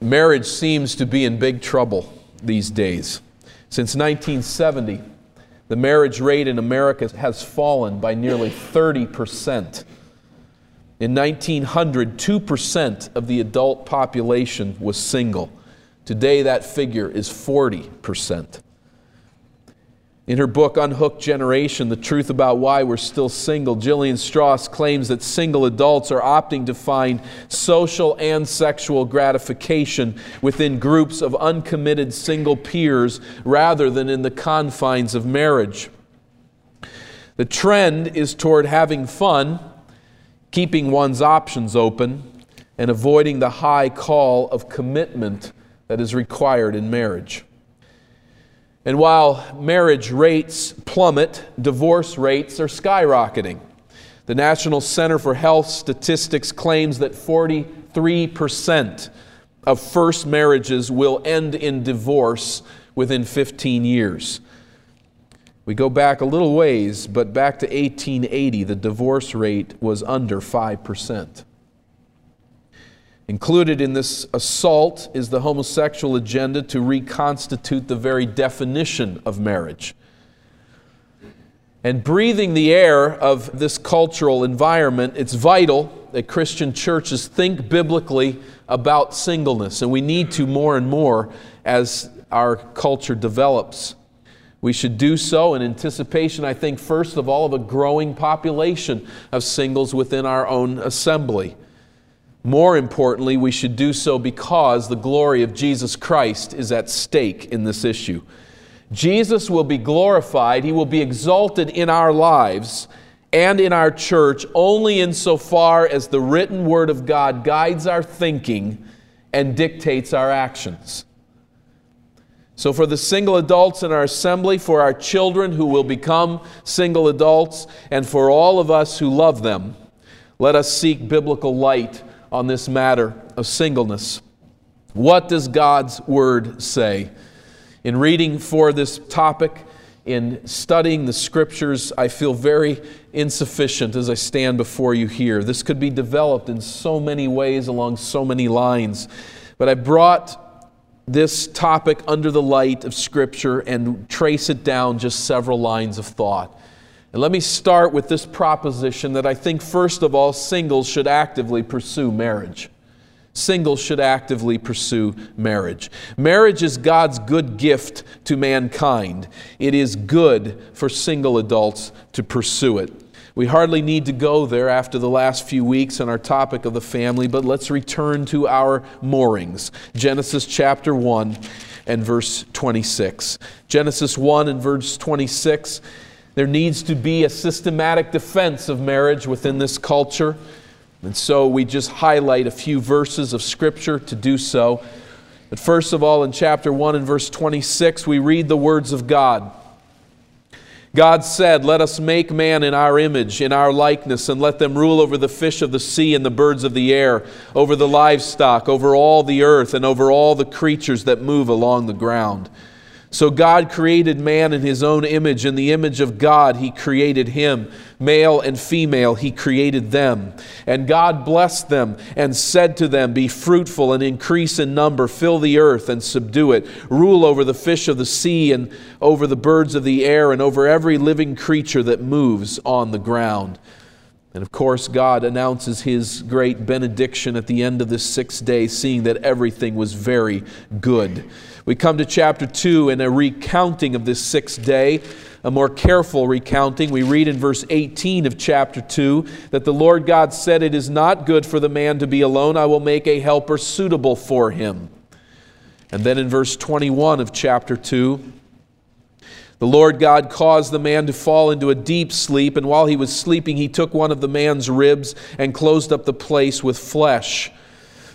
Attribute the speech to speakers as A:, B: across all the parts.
A: Marriage seems to be in big trouble these days. Since 1970, the marriage rate in America has fallen by nearly 30%. In 1900, 2% of the adult population was single. Today, that figure is 40%. In her book, Unhooked Generation The Truth About Why We're Still Single, Jillian Straus claims that single adults are opting to find social and sexual gratification within groups of uncommitted single peers rather than in the confines of marriage. The trend is toward having fun, keeping one's options open, and avoiding the high call of commitment that is required in marriage. And while marriage rates plummet, divorce rates are skyrocketing. The National Center for Health Statistics claims that 43% of first marriages will end in divorce within 15 years. We go back a little ways, but back to 1880, the divorce rate was under 5%. Included in this assault is the homosexual agenda to reconstitute the very definition of marriage. And breathing the air of this cultural environment, it's vital that Christian churches think biblically about singleness, and we need to more and more as our culture develops. We should do so in anticipation, I think, first of all, of a growing population of singles within our own assembly. More importantly, we should do so because the glory of Jesus Christ is at stake in this issue. Jesus will be glorified, He will be exalted in our lives and in our church only insofar as the written Word of God guides our thinking and dictates our actions. So, for the single adults in our assembly, for our children who will become single adults, and for all of us who love them, let us seek biblical light on this matter of singleness. What does God's Word say? In reading for this topic, in studying the Scriptures, I feel very insufficient as I stand before you here. This could be developed in so many ways along so many lines, but I brought this topic under the light of Scripture and trace it down just several lines of thought. And let me start with this proposition that I think, first of all, singles should actively pursue marriage. Singles should actively pursue marriage. Marriage is God's good gift to mankind. It is good for single adults to pursue it. We hardly need to go there after the last few weeks on our topic of the family, but let's return to our moorings. Genesis chapter 1 and verse 26. Genesis 1 and verse 26 there needs to be a systematic defense of marriage within this culture. And so we just highlight a few verses of Scripture to do so. But first of all, in chapter 1 and verse 26, we read the words of God. God said, Let us make man in our image, in our likeness, and let them rule over the fish of the sea and the birds of the air, over the livestock, over all the earth, and over all the creatures that move along the ground. So God created man in his own image. In the image of God, he created him. Male and female, he created them. And God blessed them and said to them, Be fruitful and increase in number, fill the earth and subdue it, rule over the fish of the sea and over the birds of the air and over every living creature that moves on the ground. And of course, God announces his great benediction at the end of this sixth day, seeing that everything was very good. We come to chapter 2 and a recounting of this sixth day, a more careful recounting. We read in verse 18 of chapter 2 that the Lord God said, It is not good for the man to be alone. I will make a helper suitable for him. And then in verse 21 of chapter 2, the Lord God caused the man to fall into a deep sleep, and while he was sleeping, he took one of the man's ribs and closed up the place with flesh.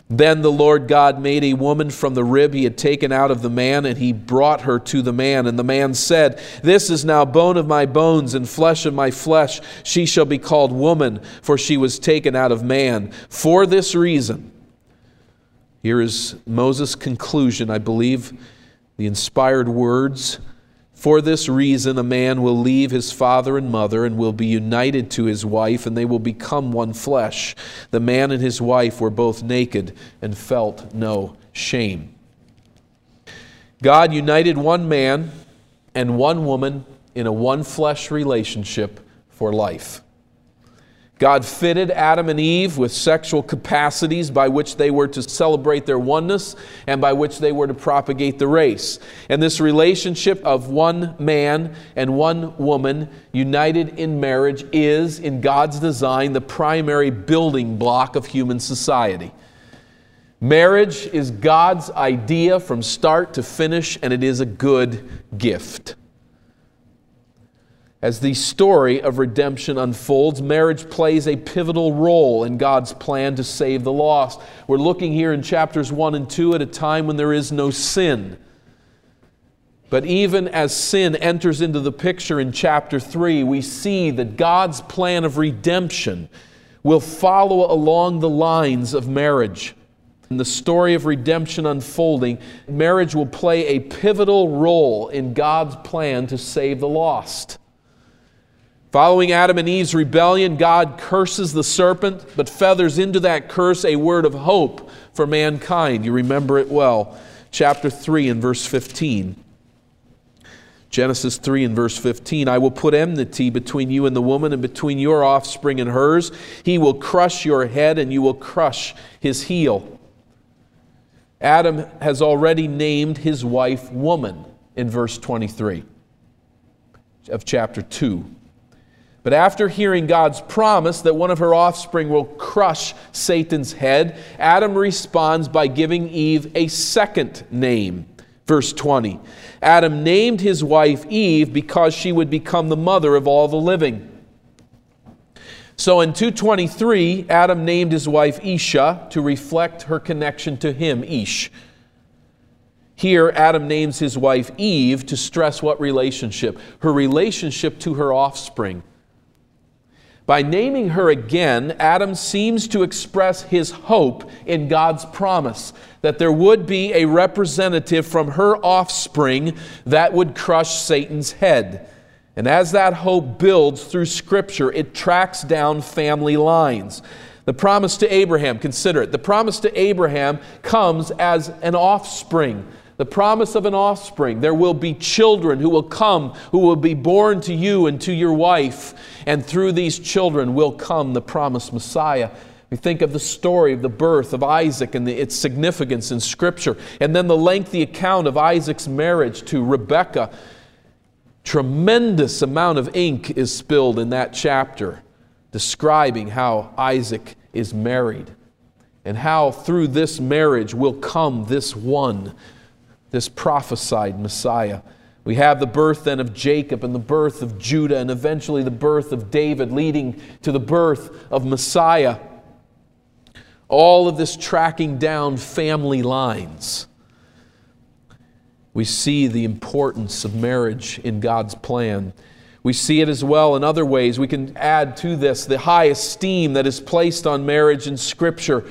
A: Then the Lord God made a woman from the rib he had taken out of the man, and he brought her to the man. And the man said, This is now bone of my bones and flesh of my flesh. She shall be called woman, for she was taken out of man. For this reason, here is Moses' conclusion, I believe, the inspired words For this reason, a man will leave his father and mother and will be united to his wife, and they will become one flesh. The man and his wife were both naked and felt no shame. God united one man and one woman in a one flesh relationship for life. God fitted Adam and Eve with sexual capacities by which they were to celebrate their oneness and by which they were to propagate the race. And this relationship of one man and one woman united in marriage is, in God's design, the primary building block of human society. Marriage is God's idea from start to finish, and it is a good gift. As the story of redemption unfolds, marriage plays a pivotal role in God's plan to save the lost. We're looking here in chapters 1 and 2 at a time when there is no sin. But even as sin enters into the picture in chapter 3, we see that God's plan of redemption will follow along the lines of marriage. In the story of redemption unfolding, marriage will play a pivotal role in God's plan to save the lost. Following Adam and Eve's rebellion, God curses the serpent, but feathers into that curse a word of hope for mankind. You remember it well. Chapter 3 and verse 15. Genesis 3 and verse 15 I will put enmity between you and the woman, and between your offspring and hers. He will crush your head, and you will crush his heel. Adam has already named his wife woman in verse 23 of chapter 2. But after hearing God's promise that one of her offspring will crush Satan's head, Adam responds by giving Eve a second name. Verse 20 Adam named his wife Eve because she would become the mother of all the living. So in 223, Adam named his wife Isha to reflect her connection to him, Ish. Here, Adam names his wife Eve to stress what relationship? Her relationship to her offspring. By naming her again, Adam seems to express his hope in God's promise that there would be a representative from her offspring that would crush Satan's head. And as that hope builds through Scripture, it tracks down family lines. The promise to Abraham, consider it, the promise to Abraham comes as an offspring the promise of an offspring. There will be children who will come, who will be born to you and to your wife, and through these children will come the promised Messiah. We think of the story of the birth of Isaac and the, its significance in Scripture, and then the lengthy account of Isaac's marriage to Rebekah. Tremendous amount of ink is spilled in that chapter describing how Isaac is married and how through this marriage will come this one this prophesied Messiah. We have the birth then of Jacob and the birth of Judah and eventually the birth of David, leading to the birth of Messiah. All of this tracking down family lines. We see the importance of marriage in God's plan. We see it as well in other ways. We can add to this the high esteem that is placed on marriage in Scripture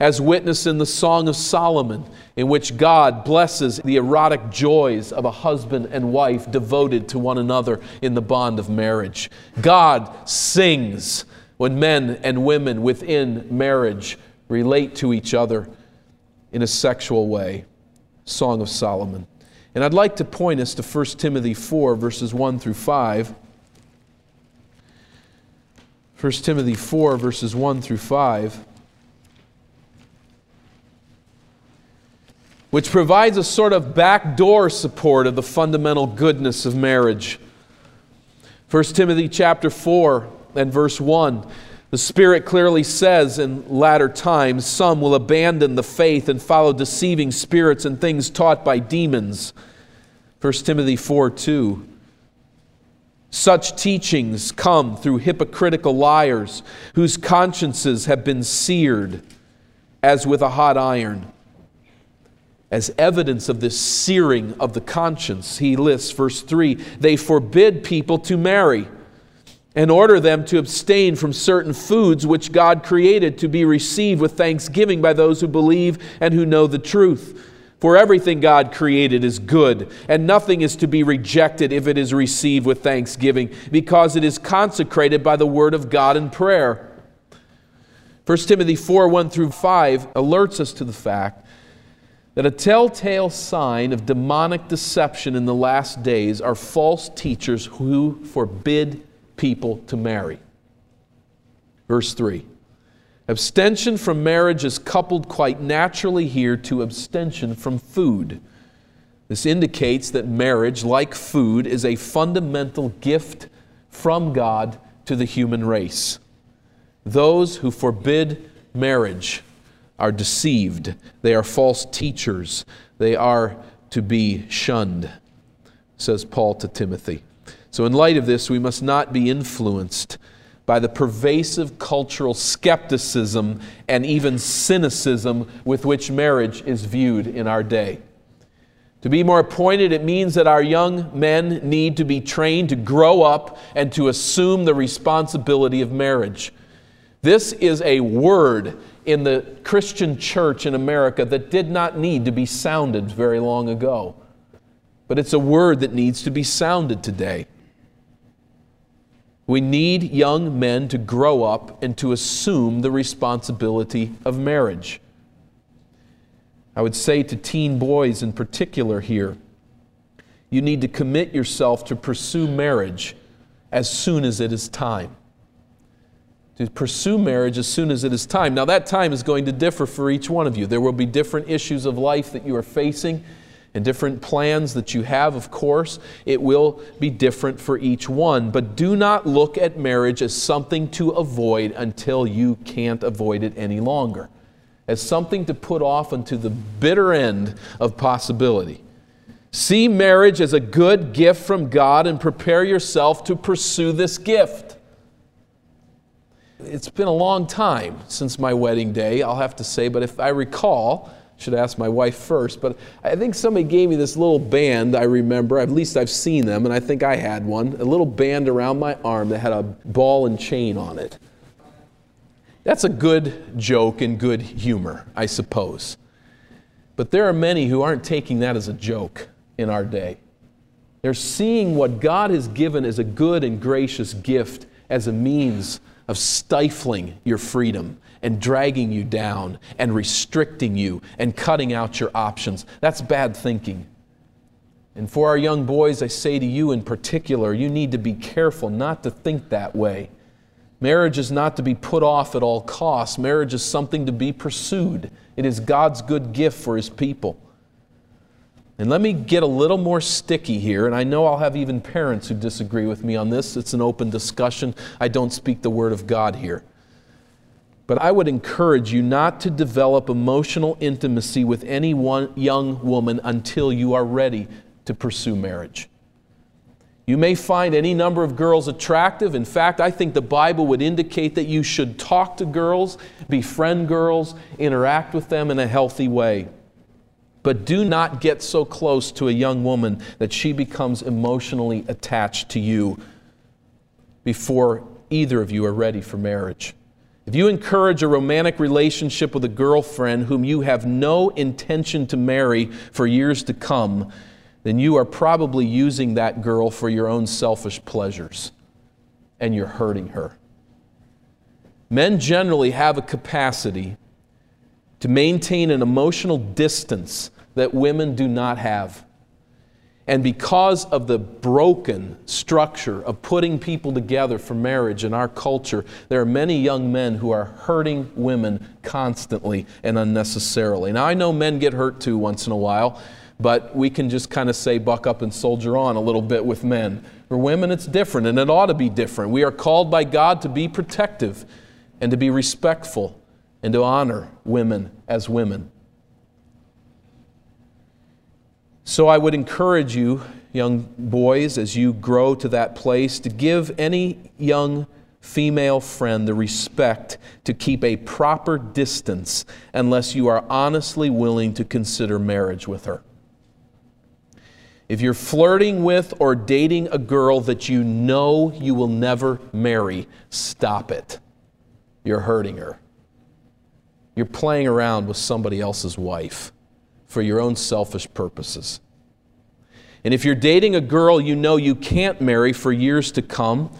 A: as witnessed in the Song of Solomon, in which God blesses the erotic joys of a husband and wife devoted to one another in the bond of marriage. God sings when men and women within marriage relate to each other in a sexual way. Song of Solomon. And I'd like to point us to 1 Timothy 4, verses 1 through 5. 1 Timothy 4, verses 1 through 5. Which provides a sort of backdoor support of the fundamental goodness of marriage. 1 Timothy chapter 4 and verse 1. The Spirit clearly says in latter times, some will abandon the faith and follow deceiving spirits and things taught by demons. 1 Timothy 4 2. Such teachings come through hypocritical liars whose consciences have been seared as with a hot iron as evidence of this searing of the conscience, he lists verse 3 they forbid people to marry and order them to abstain from certain foods which God created to be received with thanksgiving by those who believe and who know the truth. For everything God created is good, and nothing is to be rejected if it is received with thanksgiving, because it is consecrated by the word of God in prayer. 1 Timothy 4 1 through 5 alerts us to the fact that a telltale sign of demonic deception in the last days are false teachers who forbid people to marry. Verse 3 Abstention from marriage is coupled quite naturally here to abstention from food. This indicates that marriage, like food, is a fundamental gift from God to the human race. Those who forbid marriage are deceived, they are false teachers, they are to be shunned, says Paul to Timothy. So, in light of this, we must not be influenced by the pervasive cultural skepticism and even cynicism with which marriage is viewed in our day. To be more pointed, it means that our young men need to be trained to grow up and to assume the responsibility of marriage. This is a word in the Christian church in America that did not need to be sounded very long ago, but it's a word that needs to be sounded today. We need young men to grow up and to assume the responsibility of marriage. I would say to teen boys in particular here, you need to commit yourself to pursue marriage as soon as it is time. To pursue marriage as soon as it is time. Now, that time is going to differ for each one of you. There will be different issues of life that you are facing and different plans that you have, of course, it will be different for each one. But do not look at marriage as something to avoid until you can't avoid it any longer, as something to put off until the bitter end of possibility. See marriage as a good gift from God and prepare yourself to pursue this gift. It's been a long time since my wedding day, I'll have to say, but if I recall, should ask my wife first, but I think somebody gave me this little band I remember, at least I've seen them, and I think I had one, a little band around my arm that had a ball and chain on it. That's a good joke and good humor, I suppose. But there are many who aren't taking that as a joke in our day. They're seeing what God has given as a good and gracious gift as a means of stifling your freedom and dragging you down and restricting you and cutting out your options. That's bad thinking. And for our young boys, I say to you in particular, you need to be careful not to think that way. Marriage is not to be put off at all costs. Marriage is something to be pursued. It is God's good gift for His people. And let me get a little more sticky here, and I know I'll have even parents who disagree with me on this. It's an open discussion. I don't speak the Word of God here. But I would encourage you not to develop emotional intimacy with any one young woman until you are ready to pursue marriage. You may find any number of girls attractive. In fact, I think the Bible would indicate that you should talk to girls, befriend girls, interact with them in a healthy way. But do not get so close to a young woman that she becomes emotionally attached to you before either of you are ready for marriage. If you encourage a romantic relationship with a girlfriend whom you have no intention to marry for years to come, then you are probably using that girl for your own selfish pleasures and you're hurting her. Men generally have a capacity to maintain an emotional distance that women do not have. And because of the broken structure of putting people together for marriage in our culture, there are many young men who are hurting women constantly and unnecessarily. Now, I know men get hurt too once in a while, but we can just kind of say, buck up and soldier on a little bit with men. For women, it's different, and it ought to be different. We are called by God to be protective and to be respectful and to honor women as women. So I would encourage you, young boys, as you grow to that place, to give any young female friend the respect to keep a proper distance unless you are honestly willing to consider marriage with her. If you're flirting with or dating a girl that you know you will never marry, stop it. You're hurting her. You're playing around with somebody else's wife. For your own selfish purposes. And if you're dating a girl you know you can't marry for years to come,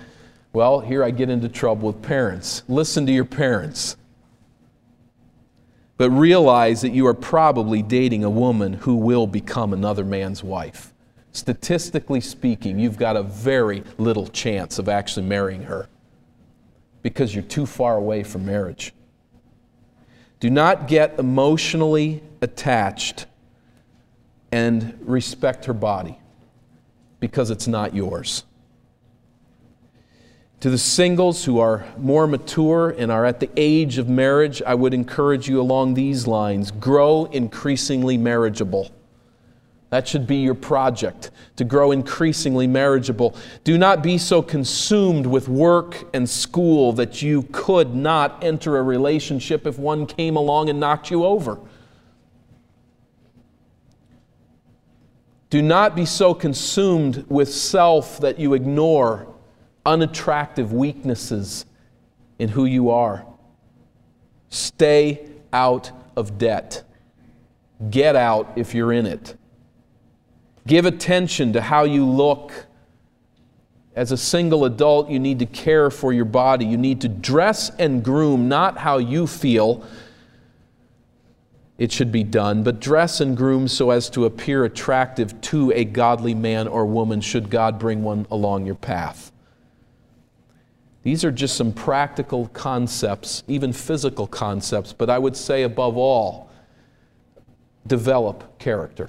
A: well, here I get into trouble with parents. Listen to your parents. But realize that you are probably dating a woman who will become another man's wife. Statistically speaking, you've got a very little chance of actually marrying her because you're too far away from marriage. Do not get emotionally attached and respect her body because it's not yours. To the singles who are more mature and are at the age of marriage, I would encourage you along these lines grow increasingly marriageable. That should be your project, to grow increasingly marriageable. Do not be so consumed with work and school that you could not enter a relationship if one came along and knocked you over. Do not be so consumed with self that you ignore unattractive weaknesses in who you are. Stay out of debt. Get out if you're in it. Give attention to how you look. As a single adult, you need to care for your body. You need to dress and groom not how you feel it should be done, but dress and groom so as to appear attractive to a godly man or woman should God bring one along your path. These are just some practical concepts, even physical concepts, but I would say above all, develop character.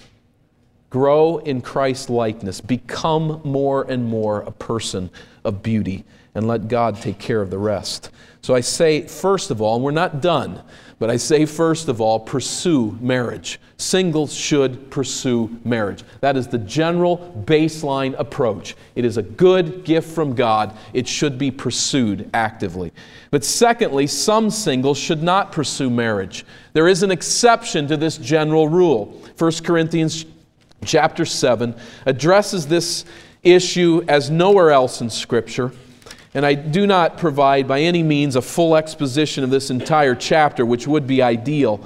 A: Grow in Christ likeness. Become more and more a person of beauty and let God take care of the rest. So I say, first of all, and we're not done, but I say, first of all, pursue marriage. Singles should pursue marriage. That is the general baseline approach. It is a good gift from God. It should be pursued actively. But secondly, some singles should not pursue marriage. There is an exception to this general rule. 1 Corinthians chapter 7 addresses this issue as nowhere else in Scripture. And I do not provide by any means a full exposition of this entire chapter, which would be ideal.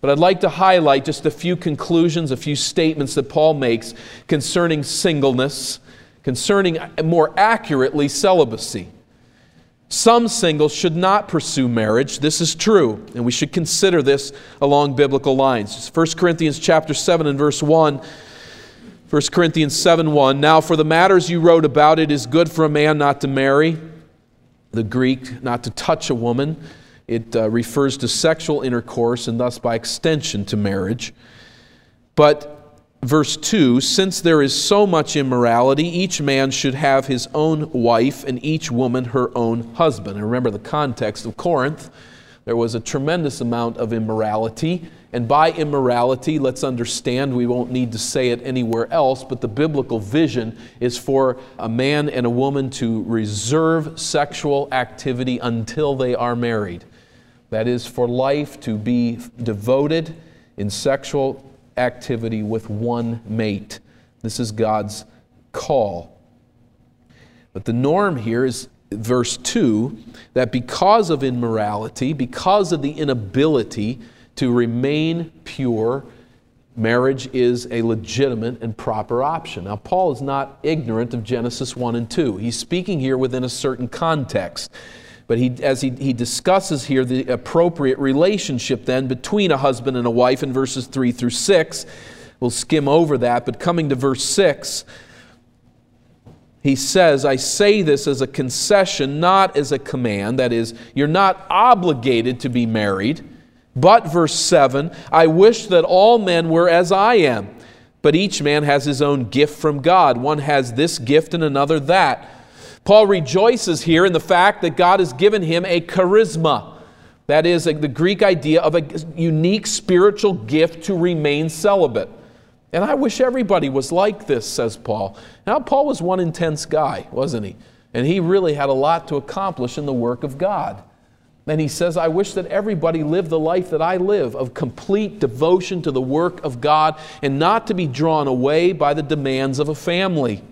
A: But I'd like to highlight just a few conclusions, a few statements that Paul makes concerning singleness, concerning more accurately celibacy. Some singles should not pursue marriage. This is true, and we should consider this along biblical lines. 1 Corinthians chapter 7 and verse 1 1 Corinthians 7 1. Now, for the matters you wrote about, it is good for a man not to marry. The Greek, not to touch a woman. It uh, refers to sexual intercourse and thus by extension to marriage. But verse 2 Since there is so much immorality, each man should have his own wife and each woman her own husband. And remember the context of Corinth. There was a tremendous amount of immorality and by immorality, let's understand, we won't need to say it anywhere else, but the biblical vision is for a man and a woman to reserve sexual activity until they are married. That is, for life to be devoted in sexual activity with one mate. This is God's call. But the norm here is verse 2 that because of immorality, because of the inability to remain pure, marriage is a legitimate and proper option. Now, Paul is not ignorant of Genesis 1 and 2. He's speaking here within a certain context. But he, as he, he discusses here the appropriate relationship then between a husband and a wife in verses 3 through 6, we'll skim over that. But coming to verse 6, he says, I say this as a concession, not as a command. That is, you're not obligated to be married. But, verse 7, I wish that all men were as I am. But each man has his own gift from God. One has this gift and another that. Paul rejoices here in the fact that God has given him a charisma. That is the Greek idea of a unique spiritual gift to remain celibate. And I wish everybody was like this, says Paul. Now, Paul was one intense guy, wasn't he? And he really had a lot to accomplish in the work of God. And he says, I wish that everybody lived the life that I live of complete devotion to the work of God and not to be drawn away by the demands of a family.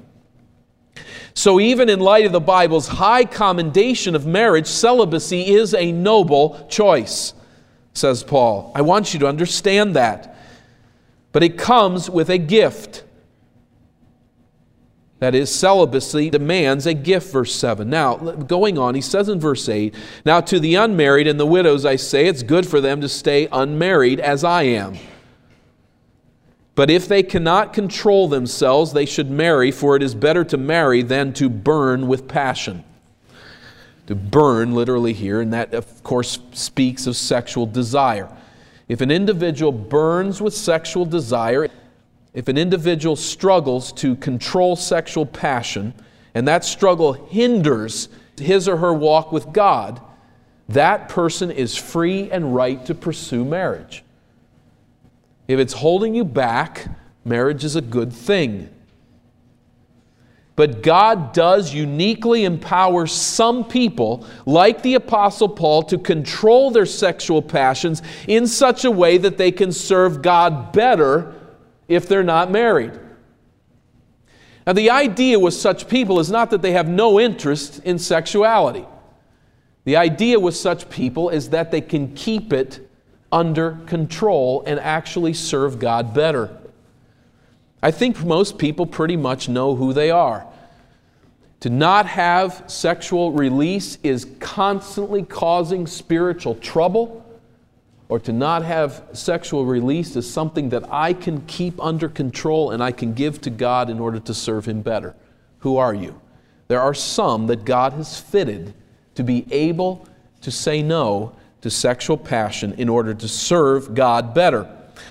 A: So, even in light of the Bible's high commendation of marriage, celibacy is a noble choice, says Paul. I want you to understand that. But it comes with a gift. That is, celibacy demands a gift, verse 7. Now, going on, he says in verse 8 Now to the unmarried and the widows I say, it's good for them to stay unmarried as I am. But if they cannot control themselves, they should marry, for it is better to marry than to burn with passion. To burn, literally, here, and that, of course, speaks of sexual desire. If an individual burns with sexual desire, if an individual struggles to control sexual passion, and that struggle hinders his or her walk with God, that person is free and right to pursue marriage. If it's holding you back, marriage is a good thing. But God does uniquely empower some people, like the Apostle Paul, to control their sexual passions in such a way that they can serve God better if they're not married. Now, the idea with such people is not that they have no interest in sexuality. The idea with such people is that they can keep it under control and actually serve God better. I think most people pretty much know who they are. To not have sexual release is constantly causing spiritual trouble, or to not have sexual release is something that I can keep under control and I can give to God in order to serve Him better. Who are you? There are some that God has fitted to be able to say no to sexual passion in order to serve God better.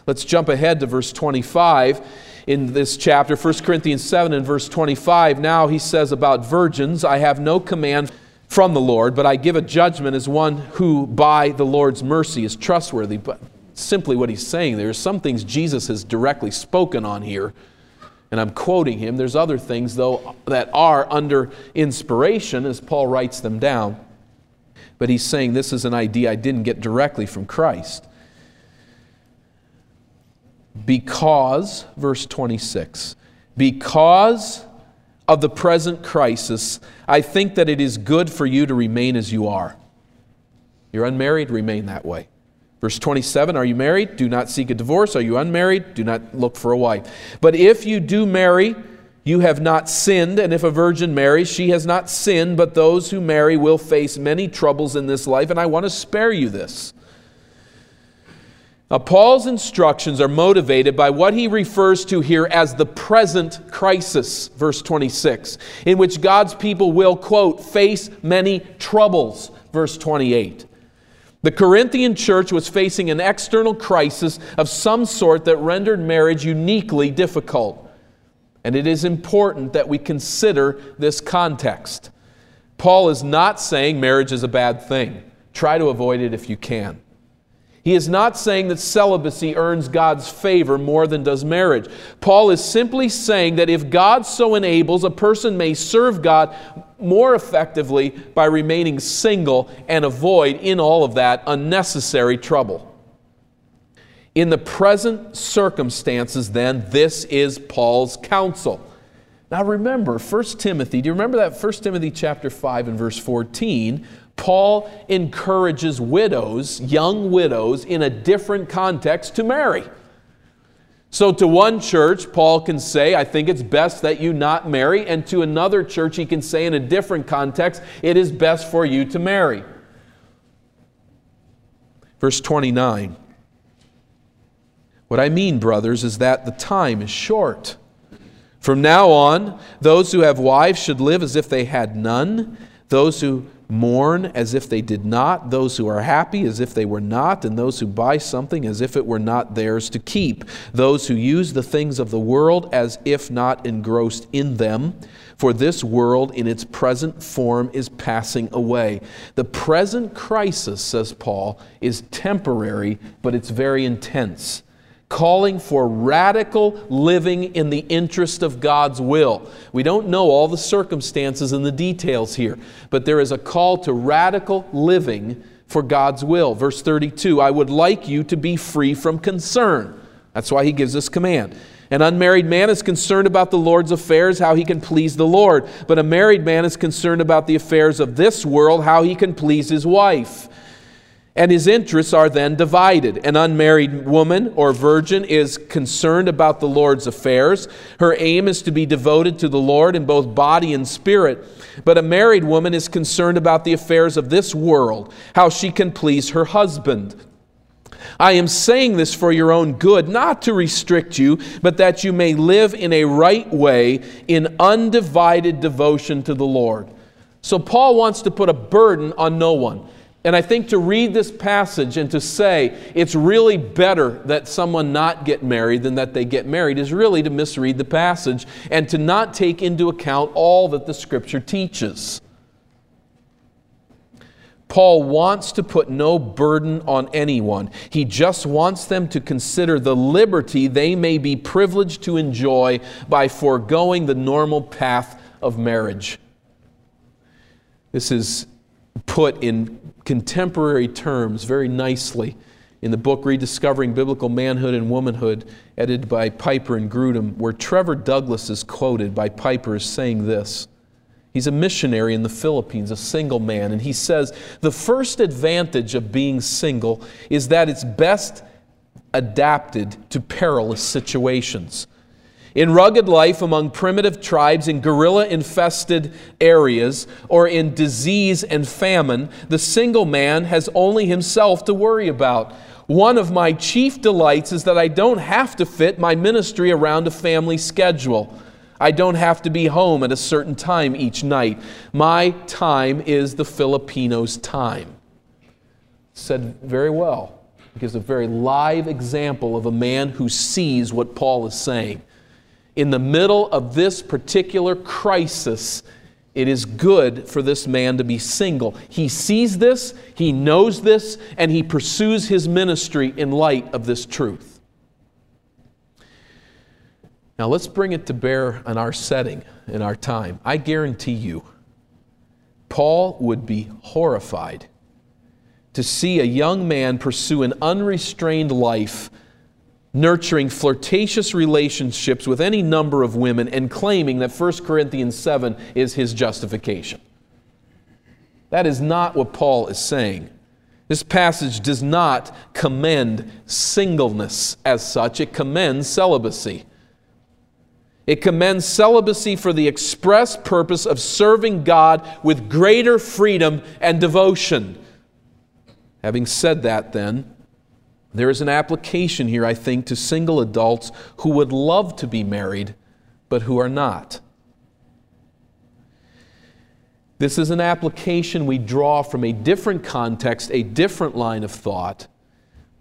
A: Let's jump ahead to verse 25 in this chapter, 1 Corinthians 7 and verse 25. Now he says about virgins, I have no command from the Lord, but I give a judgment as one who by the Lord's mercy is trustworthy. But simply what he's saying there is some things Jesus has directly spoken on here. And I'm quoting him. There's other things, though, that are under inspiration as Paul writes them down but he's saying this is an idea I didn't get directly from Christ. Because, verse 26, because of the present crisis, I think that it is good for you to remain as you are. You're unmarried, remain that way. Verse 27 Are you married? Do not seek a divorce. Are you unmarried? Do not look for a wife. But if you do marry, you have not sinned, and if a virgin marries, she has not sinned, but those who marry will face many troubles in this life, and I want to spare you this. Now, Paul's instructions are motivated by what he refers to here as the present crisis, verse 26, in which God's people will, quote, face many troubles, verse 28. The Corinthian church was facing an external crisis of some sort that rendered marriage uniquely difficult. And it is important that we consider this context. Paul is not saying marriage is a bad thing. Try to avoid it if you can. He is not saying that celibacy earns God's favor more than does marriage. Paul is simply saying that if God so enables, a person may serve God more effectively by remaining single and avoid in all of that unnecessary trouble. In the present circumstances, then, this is Paul's counsel. Now remember, 1 Timothy, do you remember that 1 Timothy chapter 5 and verse 14? Paul encourages widows, young widows, in a different context to marry. So to one church, Paul can say, I think it's best that you not marry. And to another church, he can say in a different context, it is best for you to marry. Verse 29. What I mean, brothers, is that the time is short. From now on, those who have wives should live as if they had none, those who mourn as if they did not, those who are happy as if they were not, and those who buy something as if it were not theirs to keep, those who use the things of the world as if not engrossed in them. For this world in its present form is passing away. The present crisis, says Paul, is temporary, but it's very intense calling for radical living in the interest of God's will. We don't know all the circumstances and the details here, but there is a call to radical living for God's will. Verse 32 I would like you to be free from concern. That's why he gives this command. An unmarried man is concerned about the Lord's affairs, how he can please the Lord. But a married man is concerned about the affairs of this world, how he can please his wife. And his interests are then divided. An unmarried woman or virgin is concerned about the Lord's affairs. Her aim is to be devoted to the Lord in both body and spirit. But a married woman is concerned about the affairs of this world, how she can please her husband. I am saying this for your own good, not to restrict you, but that you may live in a right way in undivided devotion to the Lord. So, Paul wants to put a burden on no one. And I think to read this passage and to say it's really better that someone not get married than that they get married is really to misread the passage and to not take into account all that the Scripture teaches. Paul wants to put no burden on anyone. He just wants them to consider the liberty they may be privileged to enjoy by foregoing the normal path of marriage. This is put in contemporary terms very nicely in the book Rediscovering Biblical Manhood and Womanhood, edited by Piper and Grudem, where Trevor Douglas is quoted by Piper as saying this. He's a missionary in the Philippines, a single man, and he says the first advantage of being single is that it's best adapted to perilous situations. In rugged life among primitive tribes in guerrilla infested areas or in disease and famine, the single man has only himself to worry about. One of my chief delights is that I don't have to fit my ministry around a family schedule. I don't have to be home at a certain time each night. My time is the Filipino's time. Said very well. Gives a very live example of a man who sees what Paul is saying in the middle of this particular crisis, it is good for this man to be single. He sees this, he knows this, and he pursues his ministry in light of this truth. Now, let's bring it to bear on our setting, in our time. I guarantee you, Paul would be horrified to see a young man pursue an unrestrained life nurturing flirtatious relationships with any number of women and claiming that 1 Corinthians 7 is his justification. That is not what Paul is saying. This passage does not commend singleness as such, it commends celibacy. It commends celibacy for the express purpose of serving God with greater freedom and devotion. Having said that, then, there is an application here, I think, to single adults who would love to be married, but who are not. This is an application we draw from a different context, a different line of thought.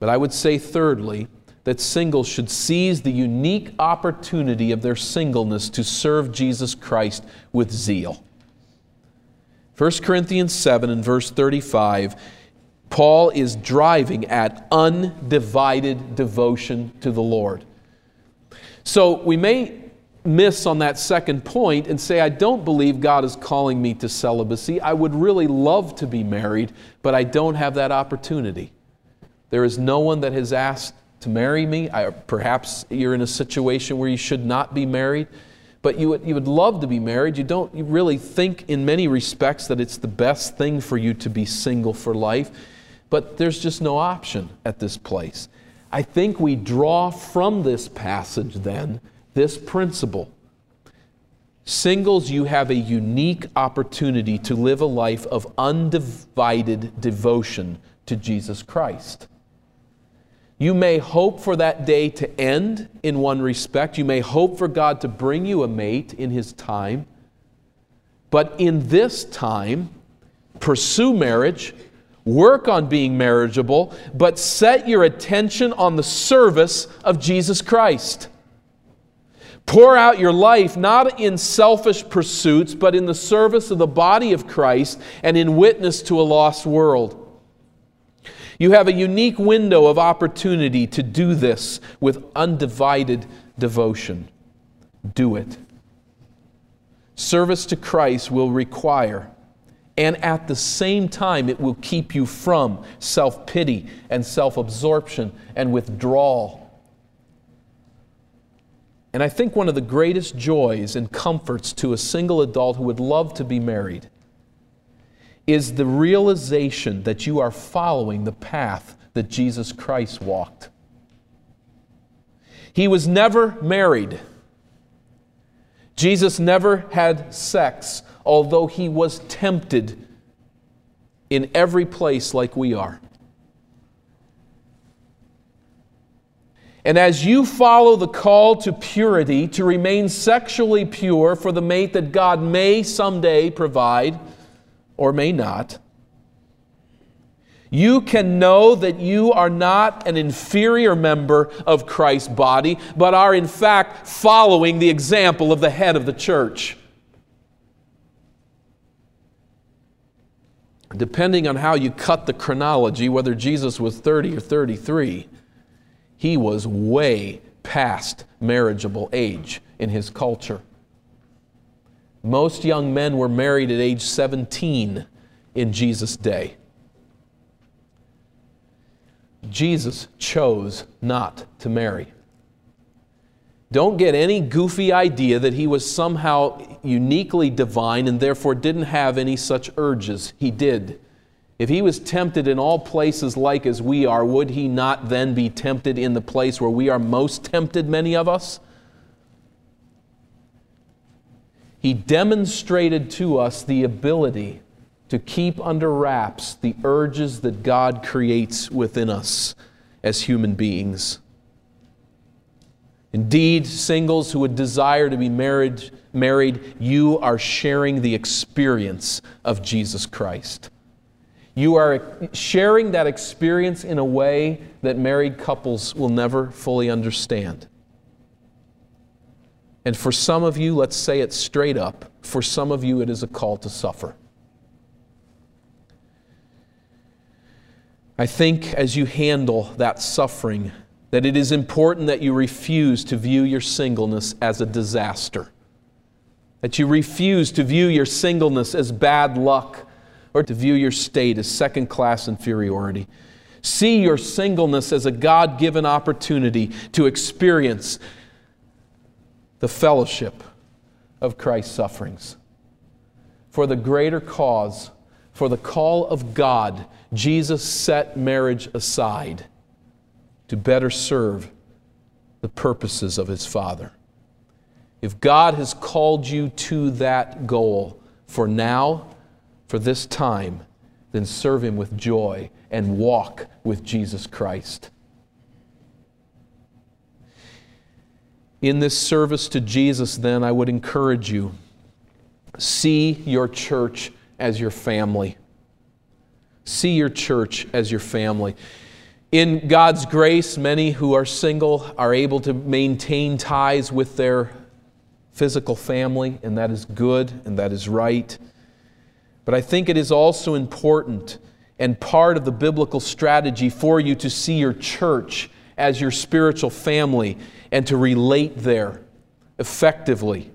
A: But I would say, thirdly, that singles should seize the unique opportunity of their singleness to serve Jesus Christ with zeal. 1 Corinthians 7 and verse 35 Paul is driving at undivided devotion to the Lord. So we may miss on that second point and say, I don't believe God is calling me to celibacy. I would really love to be married, but I don't have that opportunity. There is no one that has asked to marry me. I, perhaps you're in a situation where you should not be married, but you would, you would love to be married. You don't you really think, in many respects, that it's the best thing for you to be single for life but there's just no option at this place. I think we draw from this passage then this principle. Singles, you have a unique opportunity to live a life of undivided devotion to Jesus Christ. You may hope for that day to end in one respect. You may hope for God to bring you a mate in His time. But in this time, pursue marriage Work on being marriageable, but set your attention on the service of Jesus Christ. Pour out your life not in selfish pursuits, but in the service of the body of Christ and in witness to a lost world. You have a unique window of opportunity to do this with undivided devotion. Do it. Service to Christ will require and at the same time, it will keep you from self pity and self absorption and withdrawal. And I think one of the greatest joys and comforts to a single adult who would love to be married is the realization that you are following the path that Jesus Christ walked. He was never married. Jesus never had sex, although he was tempted in every place like we are. And as you follow the call to purity, to remain sexually pure for the mate that God may someday provide or may not, you can know that you are not an inferior member of Christ's body, but are in fact following the example of the head of the church. Depending on how you cut the chronology, whether Jesus was 30 or 33, he was way past marriageable age in his culture. Most young men were married at age 17 in Jesus' day. Jesus chose not to marry. Don't get any goofy idea that he was somehow uniquely divine and therefore didn't have any such urges. He did. If he was tempted in all places like as we are, would he not then be tempted in the place where we are most tempted, many of us? He demonstrated to us the ability to keep under wraps the urges that God creates within us as human beings. Indeed, singles who would desire to be married, married, you are sharing the experience of Jesus Christ. You are sharing that experience in a way that married couples will never fully understand. And for some of you, let's say it straight up, for some of you, it is a call to suffer. I think as you handle that suffering, that it is important that you refuse to view your singleness as a disaster. That you refuse to view your singleness as bad luck or to view your state as second class inferiority. See your singleness as a God given opportunity to experience the fellowship of Christ's sufferings. For the greater cause, for the call of God, Jesus set marriage aside to better serve the purposes of his Father. If God has called you to that goal for now, for this time, then serve Him with joy and walk with Jesus Christ. In this service to Jesus, then, I would encourage you see your church as your family. See your church as your family. In God's grace, many who are single are able to maintain ties with their physical family, and that is good and that is right. But I think it is also important and part of the biblical strategy for you to see your church as your spiritual family and to relate there effectively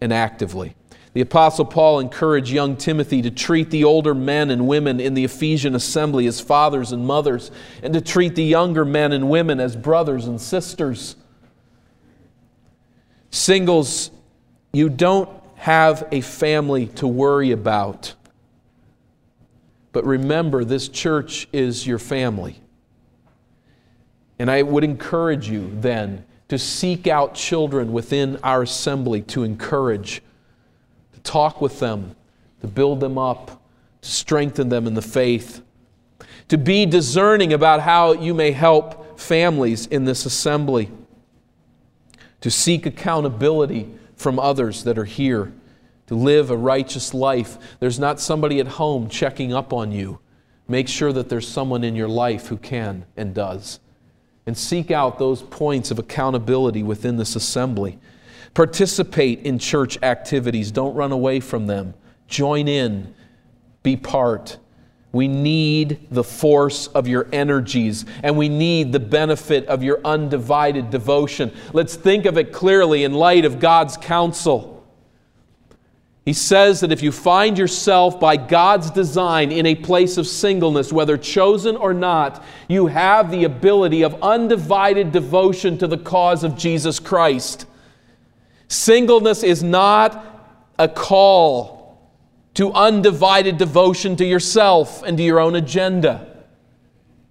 A: and actively. The Apostle Paul encouraged young Timothy to treat the older men and women in the Ephesian assembly as fathers and mothers, and to treat the younger men and women as brothers and sisters. Singles, you don't have a family to worry about. But remember, this church is your family. And I would encourage you then to seek out children within our assembly to encourage, talk with them, to build them up, to strengthen them in the faith, to be discerning about how you may help families in this assembly, to seek accountability from others that are here, to live a righteous life. There's not somebody at home checking up on you. Make sure that there's someone in your life who can and does. And seek out those points of accountability within this assembly. Participate in church activities. Don't run away from them. Join in. Be part. We need the force of your energies and we need the benefit of your undivided devotion. Let's think of it clearly in light of God's counsel. He says that if you find yourself by God's design in a place of singleness, whether chosen or not, you have the ability of undivided devotion to the cause of Jesus Christ. Singleness is not a call to undivided devotion to yourself and to your own agenda.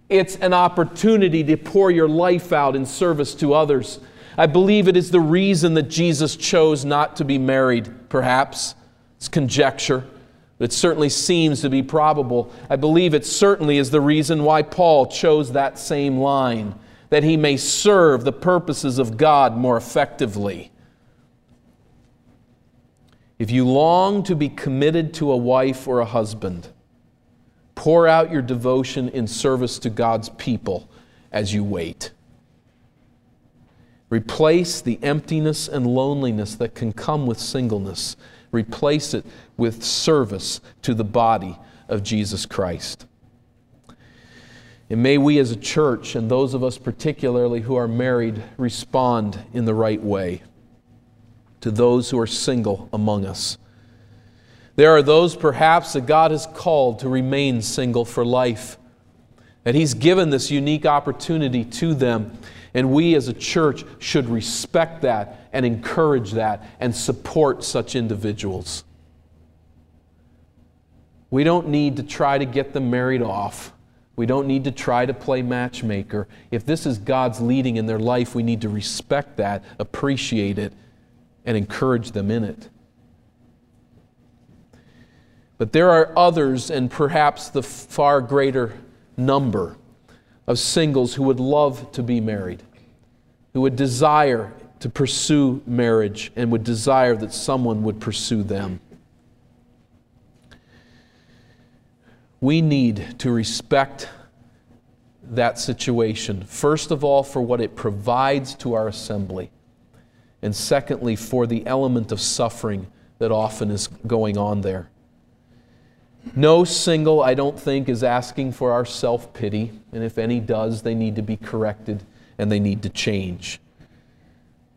A: It's an opportunity to pour your life out in service to others. I believe it is the reason that Jesus chose not to be married, perhaps. It's conjecture, but it certainly seems to be probable. I believe it certainly is the reason why Paul chose that same line, that he may serve the purposes of God more effectively. If you long to be committed to a wife or a husband, pour out your devotion in service to God's people as you wait. Replace the emptiness and loneliness that can come with singleness. Replace it with service to the body of Jesus Christ. And may we as a church, and those of us particularly who are married, respond in the right way to those who are single among us. There are those perhaps that God has called to remain single for life, that He's given this unique opportunity to them. And we as a church should respect that and encourage that and support such individuals. We don't need to try to get them married off. We don't need to try to play matchmaker. If this is God's leading in their life, we need to respect that, appreciate it, and encourage them in it. But there are others, and perhaps the far greater number of singles who would love to be married, who would desire to pursue marriage and would desire that someone would pursue them. We need to respect that situation, first of all, for what it provides to our assembly and secondly, for the element of suffering that often is going on there. No single, I don't think, is asking for our self pity, and if any does, they need to be corrected and they need to change.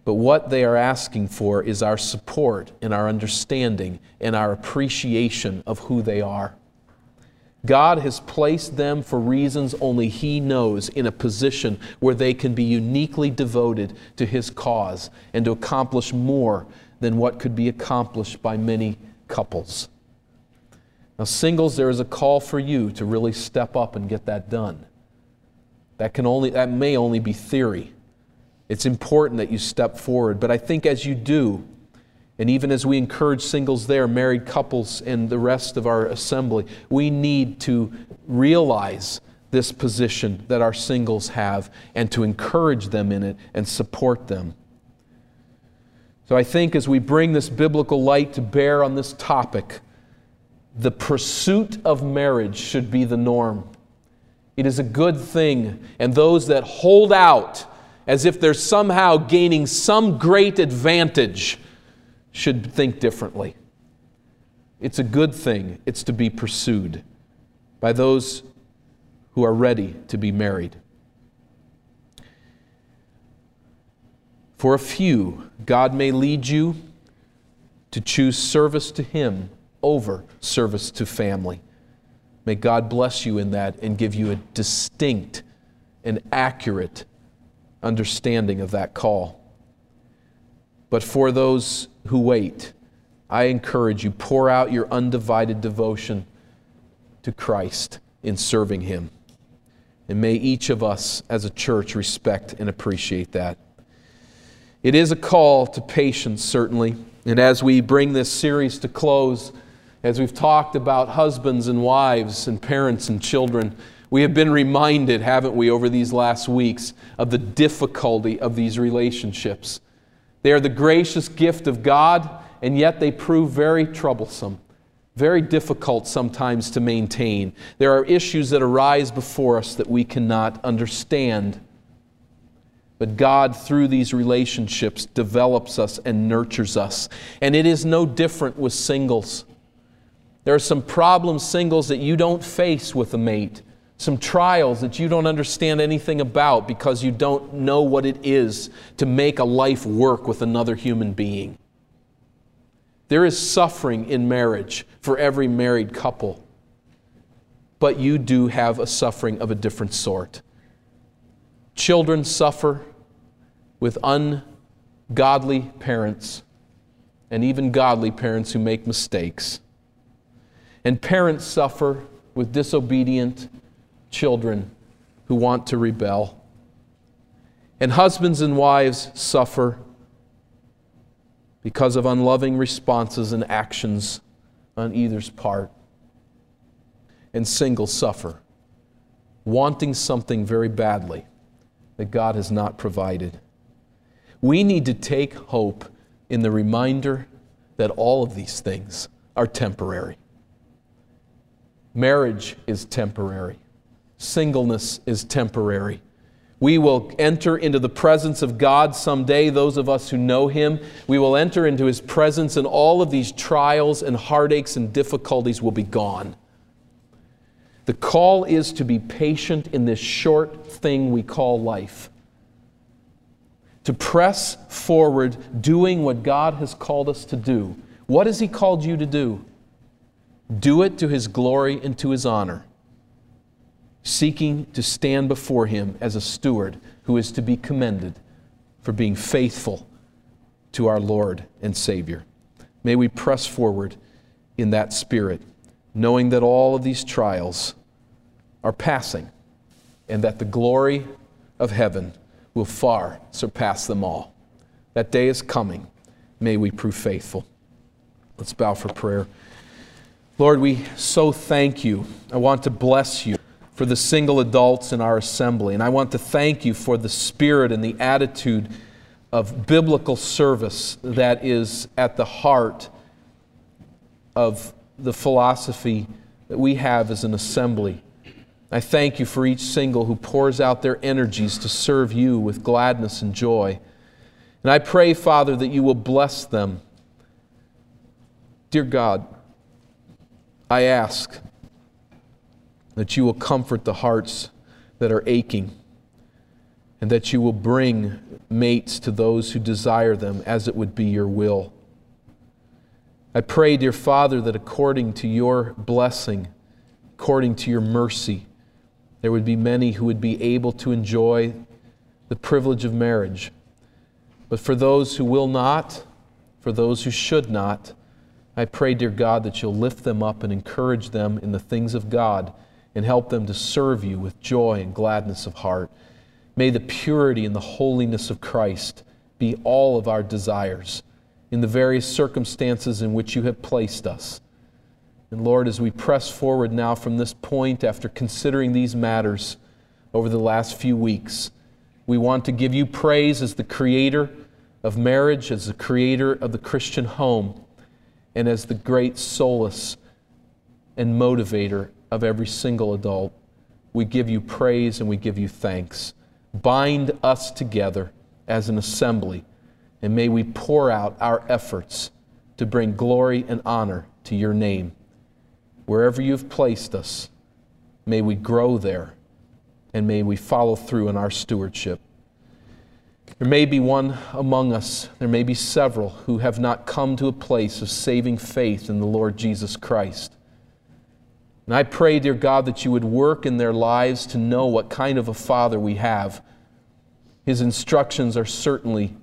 A: But what they are asking for is our support and our understanding and our appreciation of who they are. God has placed them for reasons only He knows in a position where they can be uniquely devoted to His cause and to accomplish more than what could be accomplished by many couples. Now, singles, there is a call for you to really step up and get that done. That, can only, that may only be theory. It's important that you step forward, but I think as you do, and even as we encourage singles there, married couples, and the rest of our assembly, we need to realize this position that our singles have and to encourage them in it and support them. So I think as we bring this biblical light to bear on this topic, the pursuit of marriage should be the norm. It is a good thing, and those that hold out as if they're somehow gaining some great advantage should think differently. It's a good thing, it's to be pursued by those who are ready to be married. For a few, God may lead you to choose service to Him over service to family. May God bless you in that and give you a distinct and accurate understanding of that call. But for those who wait, I encourage you, pour out your undivided devotion to Christ in serving Him. And may each of us as a church respect and appreciate that. It is a call to patience, certainly. And as we bring this series to close, as we've talked about husbands and wives and parents and children, we have been reminded, haven't we, over these last weeks, of the difficulty of these relationships. They are the gracious gift of God, and yet they prove very troublesome, very difficult sometimes to maintain. There are issues that arise before us that we cannot understand. But God, through these relationships, develops us and nurtures us. And it is no different with singles. There are some problems, singles, that you don't face with a mate some trials that you don't understand anything about because you don't know what it is to make a life work with another human being. There is suffering in marriage for every married couple, but you do have a suffering of a different sort. Children suffer with ungodly parents and even godly parents who make mistakes. And parents suffer with disobedient children who want to rebel. And husbands and wives suffer because of unloving responses and actions on either's part. And singles suffer, wanting something very badly that God has not provided. We need to take hope in the reminder that all of these things are temporary. Marriage is temporary, singleness is temporary. We will enter into the presence of God someday, those of us who know Him. We will enter into His presence, and all of these trials and heartaches and difficulties will be gone. The call is to be patient in this short thing we call life. To press forward doing what God has called us to do. What has He called you to do? Do it to His glory and to His honor seeking to stand before him as a steward who is to be commended for being faithful to our Lord and Savior. May we press forward in that spirit, knowing that all of these trials are passing and that the glory of heaven will far surpass them all. That day is coming. May we prove faithful. Let's bow for prayer. Lord, we so thank you. I want to bless you for the single adults in our assembly. And I want to thank you for the spirit and the attitude of biblical service that is at the heart of the philosophy that we have as an assembly. I thank you for each single who pours out their energies to serve you with gladness and joy. And I pray, Father, that you will bless them. Dear God, I ask that you will comfort the hearts that are aching, and that you will bring mates to those who desire them as it would be your will. I pray, dear Father, that according to your blessing, according to your mercy, there would be many who would be able to enjoy the privilege of marriage. But for those who will not, for those who should not, I pray, dear God, that you'll lift them up and encourage them in the things of God and help them to serve you with joy and gladness of heart. May the purity and the holiness of Christ be all of our desires in the various circumstances in which you have placed us. And Lord, as we press forward now from this point after considering these matters over the last few weeks, we want to give you praise as the creator of marriage, as the creator of the Christian home, and as the great solace and motivator of every single adult. We give you praise and we give you thanks. Bind us together as an assembly, and may we pour out our efforts to bring glory and honor to your name. Wherever you've placed us, may we grow there, and may we follow through in our stewardship. There may be one among us, there may be several who have not come to a place of saving faith in the Lord Jesus Christ. And I pray, dear God, that you would work in their lives to know what kind of a Father we have. His instructions are certainly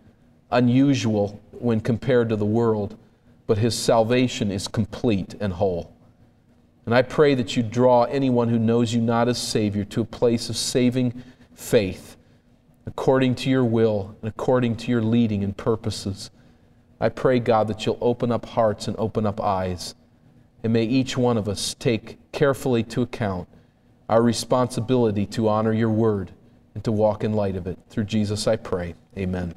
A: unusual when compared to the world, but his salvation is complete and whole. And I pray that you draw anyone who knows you not as Savior to a place of saving faith according to your will and according to your leading and purposes. I pray, God, that you'll open up hearts and open up eyes and may each one of us take carefully to account our responsibility to honor your word and to walk in light of it. Through Jesus I pray. Amen.